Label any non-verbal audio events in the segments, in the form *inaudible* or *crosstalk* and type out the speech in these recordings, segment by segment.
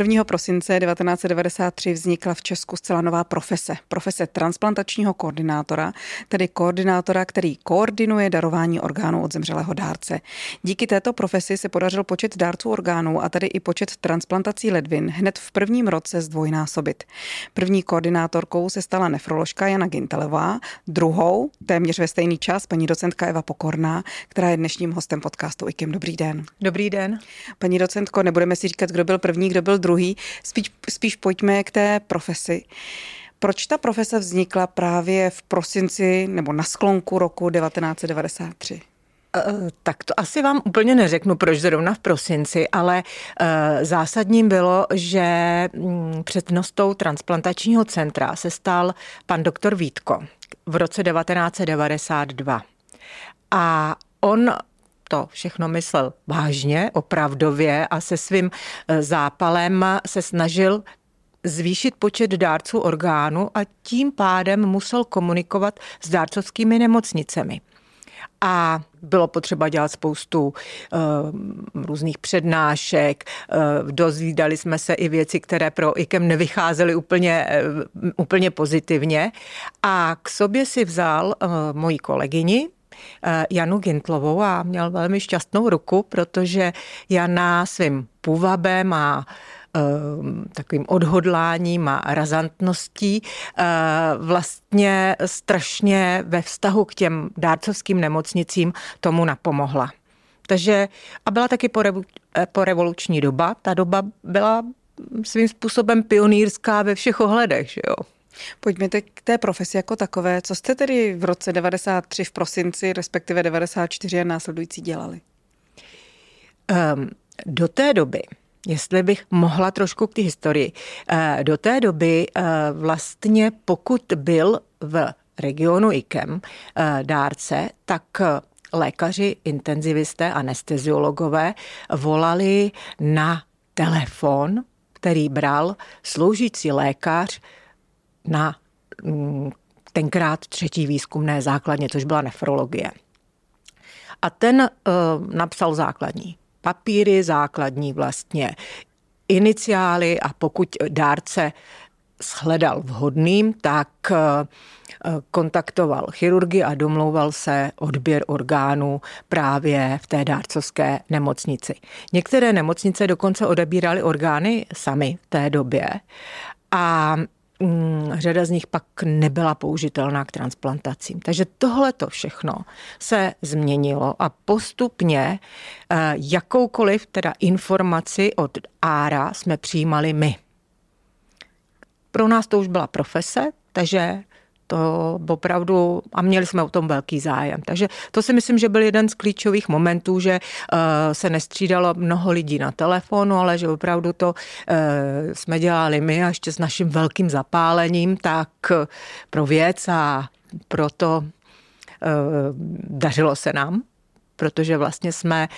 1. prosince 1993 vznikla v Česku zcela nová profese. Profese transplantačního koordinátora, tedy koordinátora, který koordinuje darování orgánů od zemřelého dárce. Díky této profesi se podařil počet dárců orgánů a tedy i počet transplantací ledvin hned v prvním roce zdvojnásobit. První koordinátorkou se stala nefroložka Jana Gintelová, druhou, téměř ve stejný čas, paní docentka Eva Pokorná, která je dnešním hostem podcastu IKIM. Dobrý den. Dobrý den. Paní docentko, nebudeme si říkat, kdo byl první, kdo byl druhý druhý. Spíš, spíš pojďme k té profesi. Proč ta profese vznikla právě v prosinci nebo na sklonku roku 1993? Eh, tak to asi vám úplně neřeknu, proč zrovna v prosinci, ale eh, zásadním bylo, že mm, přednostou transplantačního centra se stal pan doktor Vítko v roce 1992. A on to všechno myslel vážně, opravdově a se svým e, zápalem se snažil zvýšit počet dárců orgánu a tím pádem musel komunikovat s dárcovskými nemocnicemi. A bylo potřeba dělat spoustu uh, různých přednášek, uh, dozvídali jsme se i věci, které pro IKEM nevycházely úplně, uh, úplně pozitivně. A k sobě si vzal uh, moji kolegyni, Eh, Janu Gintlovou a měl velmi šťastnou ruku, protože Jana svým půvabem a eh, takovým odhodláním a razantností eh, vlastně strašně ve vztahu k těm dárcovským nemocnicím tomu napomohla. Takže a byla taky po revoluční doba. Ta doba byla svým způsobem pionýrská ve všech ohledech, že jo. Pojďme teď k té profesi jako takové. Co jste tedy v roce 93 v prosinci, respektive 94 a následující dělali? Um, do té doby, jestli bych mohla trošku k té historii, uh, do té doby uh, vlastně pokud byl v regionu IKEM uh, dárce, tak lékaři, intenzivisté, anesteziologové volali na telefon, který bral sloužící lékař na mm, tenkrát třetí výzkumné základně, což byla nefrologie. A ten uh, napsal základní papíry, základní vlastně iniciály a pokud dárce shledal vhodným, tak uh, kontaktoval chirurgy a domlouval se odběr orgánů právě v té dárcovské nemocnici. Některé nemocnice dokonce odebíraly orgány sami v té době a řada z nich pak nebyla použitelná k transplantacím. Takže tohle to všechno se změnilo a postupně eh, jakoukoliv teda informaci od Ára jsme přijímali my. Pro nás to už byla profese, takže to opravdu, a měli jsme o tom velký zájem. Takže to si myslím, že byl jeden z klíčových momentů, že uh, se nestřídalo mnoho lidí na telefonu, ale že opravdu to uh, jsme dělali my a ještě s naším velkým zapálením, tak pro věc a proto uh, dařilo se nám, protože vlastně jsme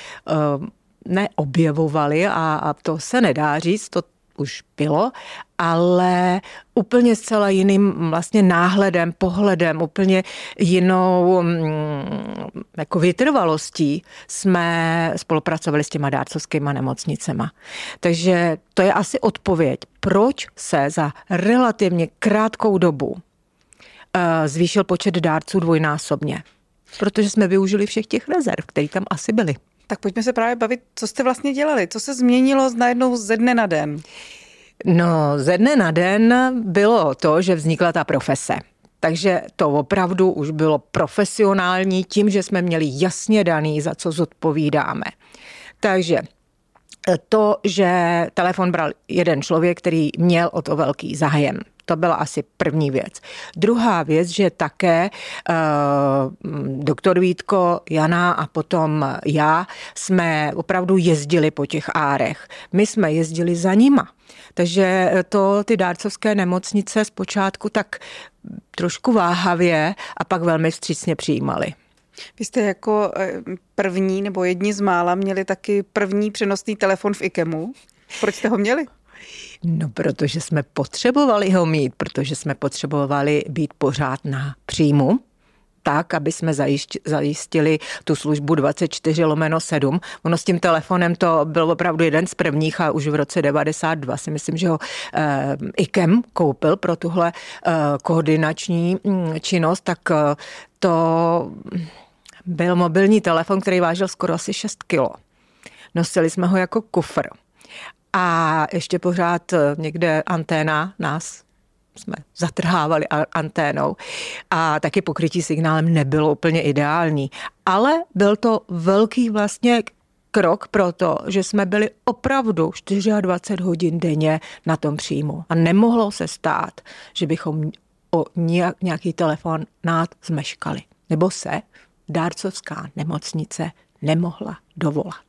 neobjevovali a, a to se nedá říct, to už bylo, ale úplně zcela jiným vlastně náhledem, pohledem, úplně jinou mm, jako vytrvalostí jsme spolupracovali s těma dárcovskými nemocnicema. Takže to je asi odpověď, proč se za relativně krátkou dobu eh, zvýšil počet dárců dvojnásobně. Protože jsme využili všech těch rezerv, které tam asi byly. Tak pojďme se právě bavit, co jste vlastně dělali, co se změnilo najednou ze dne na den. No, ze dne na den bylo to, že vznikla ta profese. Takže to opravdu už bylo profesionální tím, že jsme měli jasně daný, za co zodpovídáme. Takže to, že telefon bral jeden člověk, který měl o to velký zájem. To byla asi první věc. Druhá věc, že také uh, doktor Vítko, Jana a potom já jsme opravdu jezdili po těch árech. My jsme jezdili za nima. Takže to ty dárcovské nemocnice zpočátku tak trošku váhavě a pak velmi vstřícně přijímali. Vy jste jako eh, první nebo jedni z mála měli taky první přenosný telefon v IKEMu. Proč jste ho měli? No, protože jsme potřebovali ho mít, protože jsme potřebovali být pořád na příjmu tak, aby jsme zajistili tu službu 24 lomeno 7. Ono s tím telefonem to byl opravdu jeden z prvních a už v roce 92 si myslím, že ho eh, IKEM koupil pro tuhle eh, koordinační hm, činnost, tak eh, to byl mobilní telefon, který vážil skoro asi 6 kilo. Nosili jsme ho jako kufr. A ještě pořád eh, někde anténa nás jsme zatrhávali anténou a taky pokrytí signálem nebylo úplně ideální. Ale byl to velký vlastně krok pro to, že jsme byli opravdu 24 hodin denně na tom příjmu. A nemohlo se stát, že bychom o nějaký telefonát zmeškali. Nebo se dárcovská nemocnice nemohla dovolat.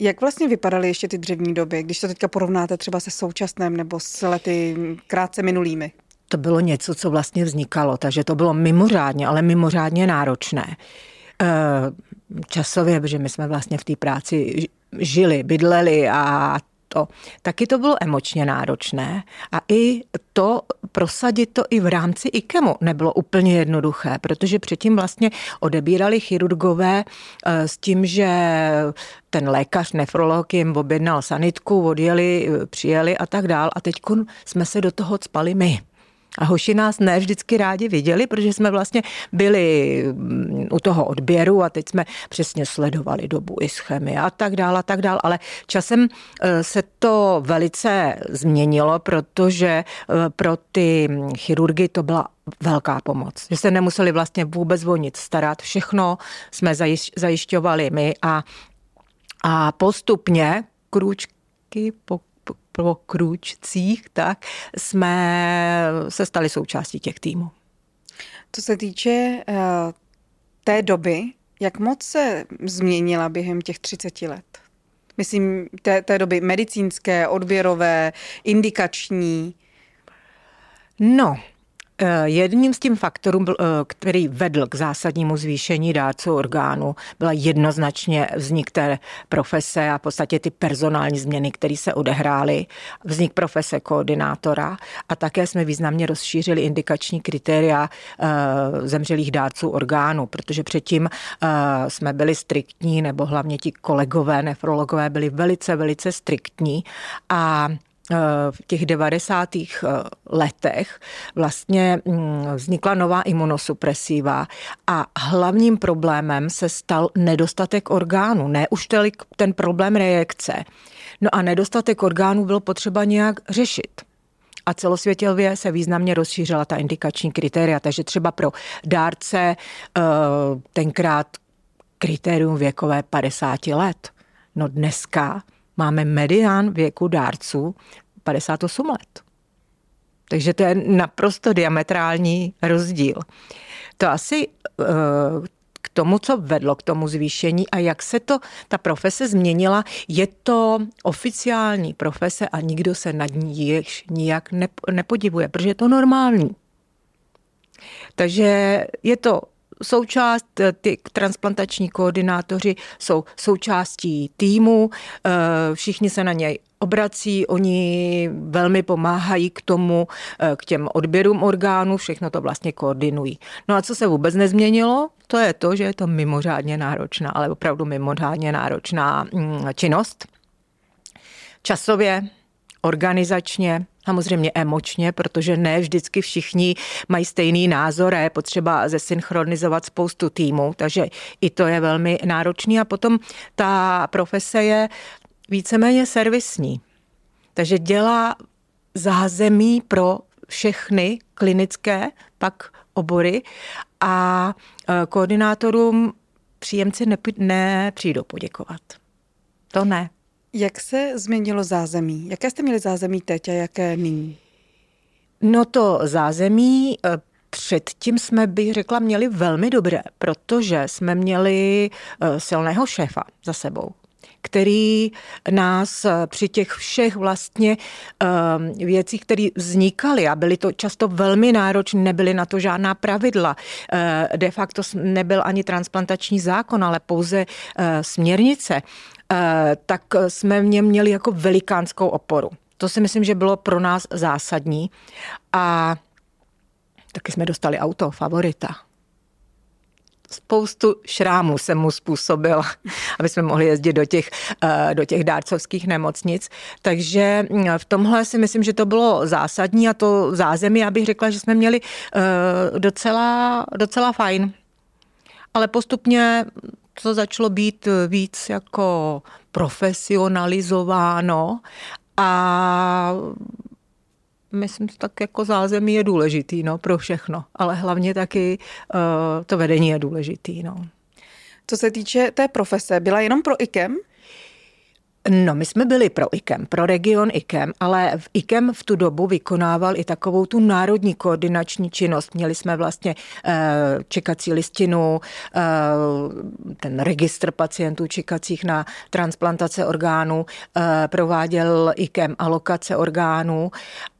Jak vlastně vypadaly ještě ty dřevní doby, když to teďka porovnáte třeba se současným nebo s lety krátce minulými? To bylo něco, co vlastně vznikalo, takže to bylo mimořádně, ale mimořádně náročné. Eh, časově, protože my jsme vlastně v té práci žili, bydleli a to, taky to bylo emočně náročné a i to prosadit to i v rámci IKEMu nebylo úplně jednoduché, protože předtím vlastně odebírali chirurgové eh, s tím, že ten lékař, nefrolog jim objednal sanitku, odjeli, eh, přijeli a tak dál a teď jsme se do toho spali my. A hoši nás ne vždycky rádi viděli, protože jsme vlastně byli mm, u toho odběru a teď jsme přesně sledovali dobu ischemie a tak dál a tak dál, ale časem e, se to velice změnilo, protože e, pro ty chirurgy to byla velká pomoc. Že se nemuseli vlastně vůbec o nic starat. Všechno jsme zajišťovali my a, a postupně krůčky po po krůčcích, tak jsme se stali součástí těch týmů. Co se týče uh, té doby, jak moc se změnila během těch 30 let? Myslím, té, té doby medicínské, odběrové, indikační. No, jedním z tím faktorů, eh, který vedl k zásadnímu zvýšení dárců orgánů, byla jednoznačně vznik té profese a v podstatě ty personální změny, které se odehrály. Vznik profese koordinátora a také jsme významně rozšířili indikační kritéria eh, zemřelých dárců orgánů, protože předtím jsme byli striktní, nebo hlavně ti kolegové, nefrologové byli velice, velice striktní a v těch 90. Eh, letech vlastně mm, vznikla nová imunosupresiva a hlavním problémem se stal nedostatek orgánů, ne už ten problém reakce. No a nedostatek orgánů bylo potřeba nějak řešit a celosvětově se významně rozšířila ta indikační kritéria, takže třeba pro dárce eh, tenkrát kritérium věkové 50 let. No dneska máme medián věku dárců 58 let. Takže to je naprosto diametrální rozdíl. To asi eh, k tomu, co vedlo k tomu zvýšení a jak se to, ta profese změnila, je to oficiální profese a nikdo se nad ní nijak nepodivuje, protože je to normální. Takže je to součást, eh, ty transplantační koordinátoři jsou součástí týmu, eh, všichni se na něj obrací, oni velmi pomáhají k tomu, eh, k těm odběrům orgánů, všechno to vlastně koordinují. No a co se vůbec nezměnilo, to je to, že je to mimořádně náročná, ale opravdu mimořádně náročná mm, činnost. Časově, organizačně, samozřejmě emočně, protože ne vždycky všichni mají stejný názor a je potřeba zesynchronizovat spoustu týmů, takže i to je velmi náročný a potom ta profese je víceméně servisní. Takže dělá zázemí pro všechny klinické pak obory a e, koordinátorům příjemci nepřijdou poděkovat. To ne. Jak se změnilo zázemí? Jaké jste měli zázemí teď a jaké nyní? No to zázemí e, Předtím jsme, bych řekla, měli velmi dobré, protože jsme měli e, silného šéfa za sebou který nás eh, při těch všech vlastně věcích, které vznikaly a byly to často velmi náročné, nebyly na to žádná pravidla. De facto nebyl ani transplantační zákon, ale pouze směrnice. Uh, tak jsme v něm měli jako velikánskou oporu. To si myslím, že bylo pro nás zásadní. A taky jsme dostali auto, favorita. spoustu šrámů jsem mu způsobila, *laughs* aby jsme mohli jezdit do těch, eh, do těch dárcovských nemocnic. Takže mm, v tomhle si myslím, že to bylo zásadní a to zázemí, abych řekla, že jsme měli eh, docela, docela fajn. Ale postupně to začalo být víc jako profesionalizováno a myslím, že tak jako zázemí je důležitý no, pro všechno, ale hlavně taky uh, to vedení je důležitý. No. Co se týče té profese, byla jenom pro IKEM? No, my jsme byli pro IKEM, pro region IKEM, ale v IKEM v tu dobu vykonával i takovou tu národní koordinační činnost. Měli jsme vlastně eh, čekací listinu, eh, ten registr pacientů čekacích na transplantace orgánů, eh, prováděl IKEM alokace orgánů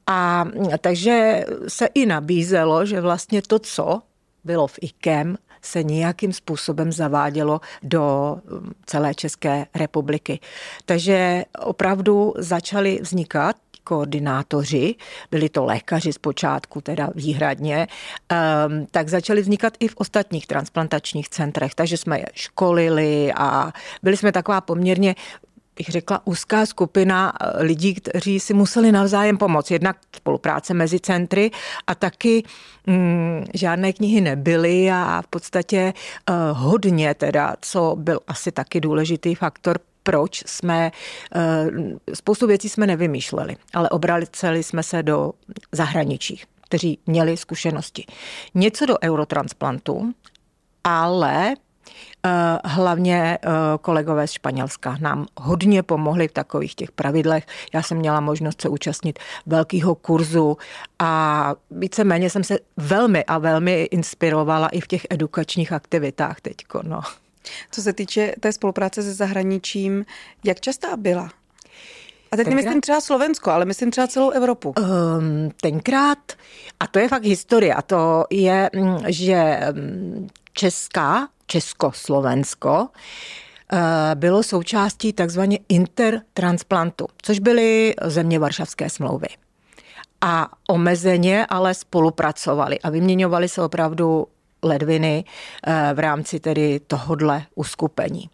a takže se i nabízelo, že vlastně to, co bylo v IKEM, se nějakým způsobem zavádělo do um, celé České republiky. Takže opravdu začaly vznikat koordinátoři, byli to lékaři zpočátku, teda výhradně, um, tak začaly vznikat i v ostatních transplantačních centrech, takže jsme je školili a byli jsme taková poměrně bych řekla, úzká skupina eh, lidí, kteří si museli navzájem pomoct. Jednak spolupráce mezi centry a taky mm, žádné knihy nebyly a v podstatě uh, hodně teda, co byl asi taky důležitý faktor proč jsme, uh, spoustu věcí jsme nevymýšleli, ale obraceli jsme se do zahraničí, kteří měli zkušenosti. Něco do eurotransplantu, ale Eh, hlavně eh, kolegové z Španělska nám hodně pomohli v takových těch pravidlech. Já jsem měla možnost se účastnit velkého kurzu a víceméně jsem se velmi a velmi inspirovala i v těch edukačních aktivitách teďko. No. Co se týče té spolupráce se zahraničím, jak častá byla? A teď tenkrát, nemyslím třeba Slovensko, ale myslím třeba celou Evropu. Um, tenkrát, a to je fakt historie, a to je, mm, že mm, česká Československo eh, bylo součástí takzvaně intertransplantu, což byly země Varšavské smlouvy. A omezeně ale spolupracovali a vyměňovali se opravdu ledviny eh, v rámci tedy tohodle uskupení.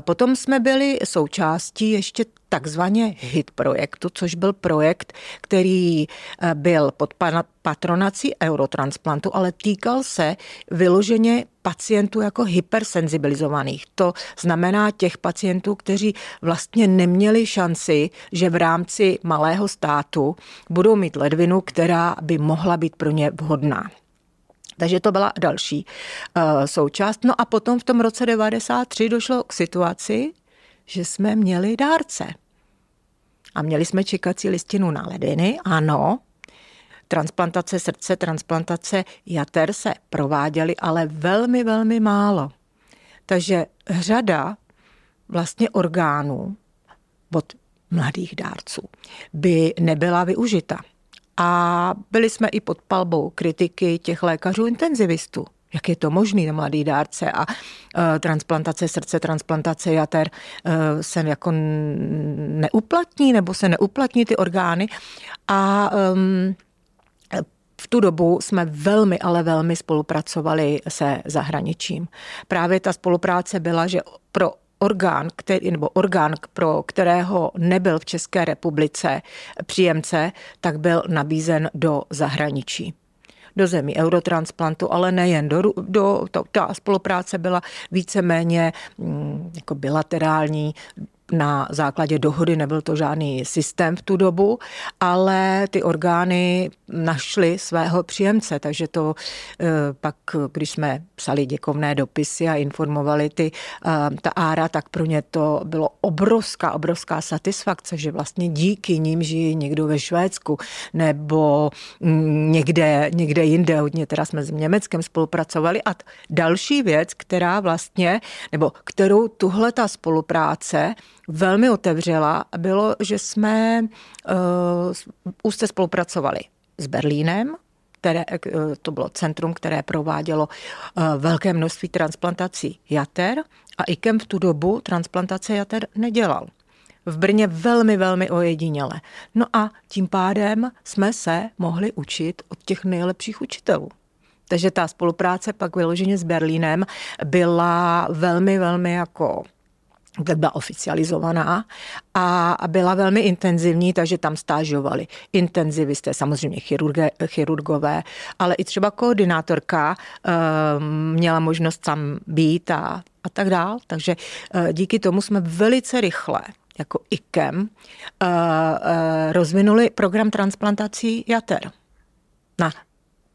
Potom jsme byli součástí ještě takzvaně HIT projektu, což byl projekt, který eh, byl pod patronací Eurotransplantu, ale týkal se vyloženě pacientů jako hypersenzibilizovaných. To znamená těch pacientů, kteří vlastně neměli šanci, že v rámci malého státu budou mít ledvinu, která by mohla být pro ně vhodná. Takže to byla další uh, součást. No a potom v tom roce 93 došlo k situaci, že jsme měli dárce. A měli jsme čekací listinu na ledviny, ano. Transplantace srdce, transplantace jater se prováděly, ale velmi, velmi málo. Takže řada vlastně orgánů od mladých dárců by nebyla využita. A byli jsme i pod palbou kritiky těch lékařů intenzivistů. Jak je to možný, na mladý dárce a uh, transplantace srdce, transplantace jater uh, se jako neuplatní nebo se neuplatní ty orgány. A um, v tu dobu jsme velmi, ale velmi spolupracovali se zahraničím. Právě ta spolupráce byla, že pro orgán, který, nebo orgán, pro kterého nebyl v České republice příjemce, tak byl nabízen do zahraničí do zemí eurotransplantu, ale nejen. Do, do, to, ta spolupráce byla víceméně mm, jako bilaterální, na základě dohody, nebyl to žádný systém v tu dobu, ale ty orgány našly svého příjemce, takže to eh, pak, když jsme psali děkovné dopisy a informovali ty, eh, ta ára, tak pro ně to bylo obrovská, obrovská satisfakce, že vlastně díky ním žijí někdo ve Švédsku nebo mm, někde, někde jinde, hodně teda jsme s Německem spolupracovali. A další věc, která vlastně, nebo kterou tuhle ta spolupráce velmi otevřela, bylo, že jsme uh, úzce spolupracovali s Berlínem, které, eh, to bylo centrum, které provádělo uh, velké množství transplantací jater a IKEM v tu dobu transplantace jater nedělal. V Brně velmi, velmi ojediněle. No a tím pádem jsme se mohli učit od těch nejlepších učitelů. Takže ta spolupráce pak vyloženě s Berlínem byla velmi, velmi jako byla oficializovaná a byla velmi intenzivní, takže tam stážovali intenzivisté, samozřejmě chirurge, chirurgové, ale i třeba koordinátorka e, měla možnost tam být a, a tak dál. Takže e, díky tomu jsme velice rychle jako IKEM e, e, rozvinuli program transplantací jater na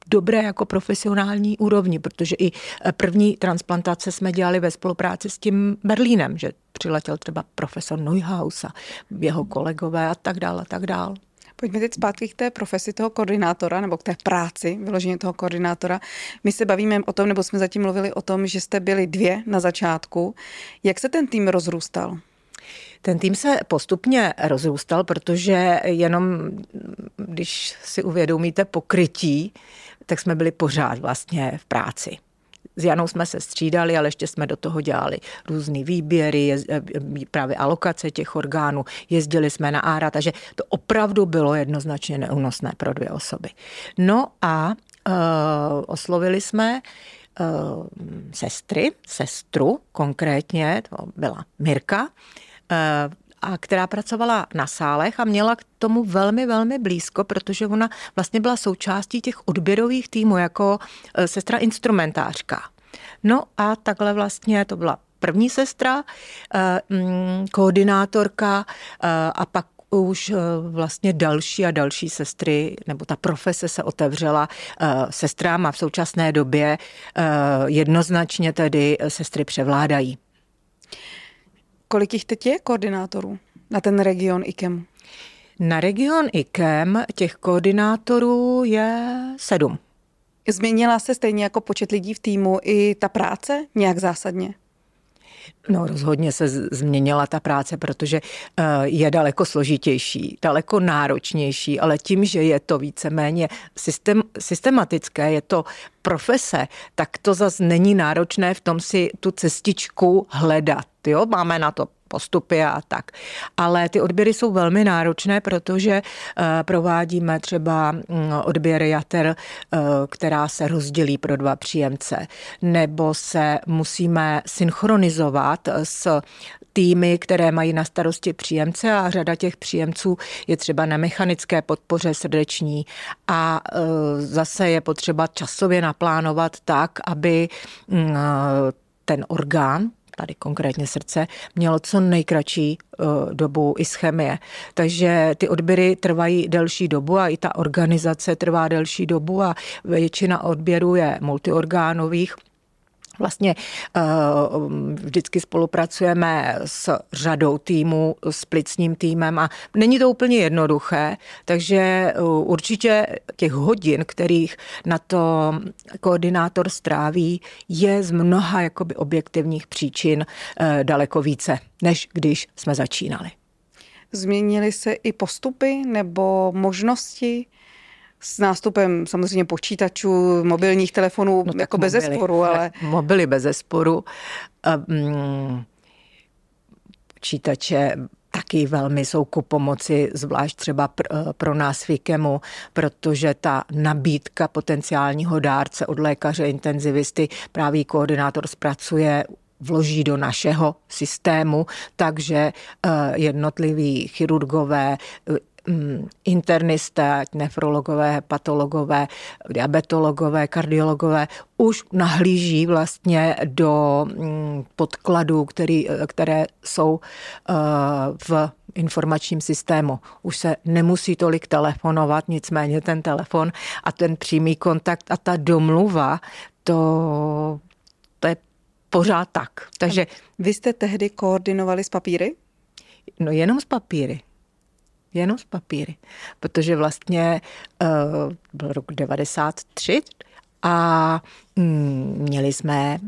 dobré jako profesionální úrovni, protože i eh, první transplantace jsme dělali ve spolupráci s tím Berlínem, že přiletěl třeba profesor Neuhaus a jeho kolegové a tak dále a tak dále. Pojďme teď zpátky k té profesi toho koordinátora, nebo k té práci vyloženě toho koordinátora. My se bavíme o tom, nebo jsme zatím mluvili o tom, že jste byli dvě na začátku. Jak se ten tým rozrůstal? Ten tým se postupně rozrůstal, protože jenom když si uvědomíte pokrytí, tak jsme byli pořád vlastně v práci. S Janou jsme se střídali, ale ještě jsme do toho dělali různé výběry, eh, právě alokace těch orgánů, jezdili jsme na ára, takže to opravdu bylo jednoznačně neúnosné pro dvě osoby. No a uh, oslovili jsme uh, sestry, sestru konkrétně, to byla Mirka, uh, a která pracovala na sálech a měla k tomu velmi, velmi blízko, protože ona vlastně byla součástí těch odběrových týmů jako e, sestra instrumentářka. No a takhle vlastně to byla první sestra, e, mm, koordinátorka e, a pak už vlastně další a další sestry, nebo ta profese se otevřela sestrám a v současné době jednoznačně tedy sestry převládají. Kolik jich teď je koordinátorů na ten region IKEM? Na region IKEM těch koordinátorů je sedm. Změnila se stejně jako počet lidí v týmu i ta práce nějak zásadně? No rozhodně se změnila ta práce, protože eh, je daleko složitější, daleko náročnější, ale tím, že je to víceméně systém, systematické, je to profese, tak to zase není náročné v tom si tu cestičku hledat. Jo? Máme na to postupy a tak. Ale ty odběry jsou velmi náročné, protože eh, provádíme třeba mm, odběry jater, eh, která se rozdělí pro dva příjemce, nebo se musíme synchronizovat s týmy, které mají na starosti příjemce a řada těch příjemců je třeba na mechanické podpoře srdeční a eh, zase je potřeba časově naplánovat tak, aby mm, ten orgán, tady konkrétně srdce, mělo co nejkratší eh, dobu ischemie. Takže ty odběry trvají delší dobu a i ta organizace trvá delší dobu a většina odběrů je multiorgánových Vlastně eh, vždycky spolupracujeme s řadou týmů, s plicním týmem a není to úplně jednoduché, takže eh, určitě těch hodin, kterých na to koordinátor stráví, je z mnoha jakoby objektivních příčin eh, daleko více, než když jsme začínali. Změnily se i postupy nebo možnosti s nástupem samozřejmě počítačů, mobilních telefonů, no, jako bez zesporu, ale... *laughs* Mobily bez zesporu. Um, počítače taky velmi jsou ku pomoci, zvlášť třeba pro nás v IKEMu, protože ta nabídka potenciálního dárce od lékaře intenzivisty právě koordinátor zpracuje vloží do našeho systému, takže eh, jednotliví chirurgové Mm, internisté, nefrologové, patologové, diabetologové, kardiologové už nahlíží vlastně do mm, podkladů, který, které jsou eh, v informačním systému. Už se nemusí tolik telefonovat, nicméně ten telefon a ten přímý kontakt a ta domluva, to, to je pořád tak. Takže vy jste tehdy koordinovali s papíry? No jenom s papíry jenom z papíry, protože vlastně uh, byl rok 93 a mm, měli jsme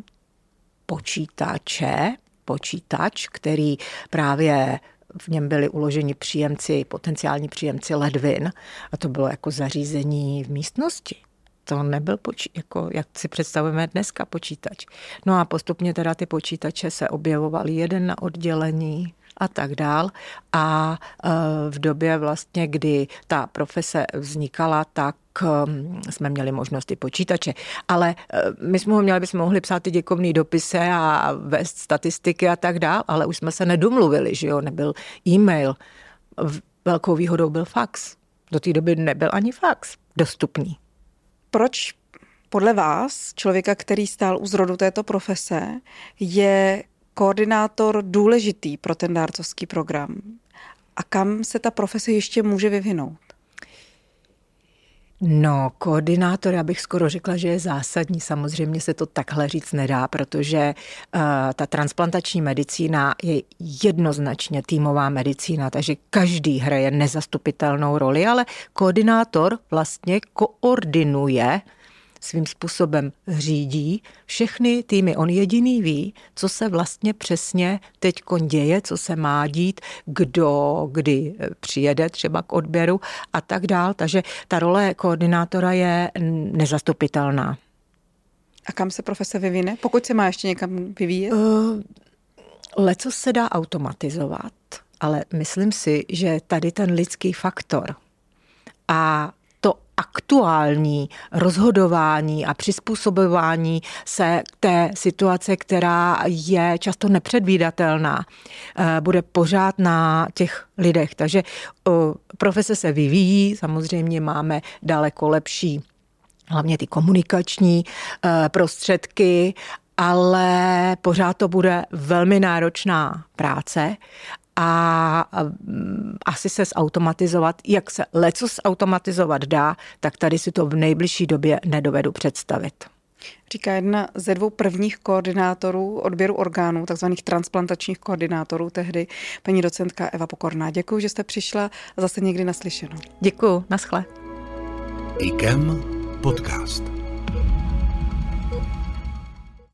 počítače, počítač, který právě v něm byli uloženi příjemci, potenciální příjemci ledvin a to bylo jako zařízení v místnosti. To nebyl počítač, jako jak si představujeme dneska počítač. No a postupně teda ty počítače se objevovaly jeden na oddělení, a tak dál. A eh, v době vlastně, kdy ta profese vznikala, tak jsme měli možnosti počítače. Ale my jsme ho měli, bychom mohli psát ty děkovné dopisy a vést statistiky a tak dál, ale už jsme se nedomluvili, že jo, nebyl e-mail. Velkou výhodou byl fax. Do té doby nebyl ani fax dostupný. Proč podle vás, člověka, který stál u zrodu této profese, je koordinátor důležitý pro ten dárcovský program? A kam se ta profese ještě může vyvinout? No, koordinátor, já bych skoro řekla, že je zásadní. Samozřejmě se to takhle říct nedá, protože uh, ta transplantační medicína je jednoznačně týmová medicína, takže každý hraje nezastupitelnou roli, ale koordinátor vlastně koordinuje svým způsobem řídí všechny týmy. On jediný ví, co se vlastně přesně teď děje, co se má dít, kdo kdy přijede třeba k odběru a tak dál. Takže ta role koordinátora je nezastupitelná. A kam se profese vyvine, pokud se má ještě někam vyvíjet? Uh, leco se dá automatizovat, ale myslím si, že tady ten lidský faktor a aktuální rozhodování a přizpůsobování se té situace, která je často nepředvídatelná, eh, bude pořád na těch lidech. Takže profese se vyvíjí, samozřejmě máme daleko lepší hlavně ty komunikační eh, prostředky ale pořád to bude velmi náročná práce a asi se zautomatizovat, jak se leco zautomatizovat dá, tak tady si to v nejbližší době nedovedu představit. Říká jedna ze dvou prvních koordinátorů odběru orgánů, takzvaných transplantačních koordinátorů tehdy, paní docentka Eva Pokorná. Děkuji, že jste přišla a zase někdy naslyšeno. Děkuji, naschle. IKEM podcast.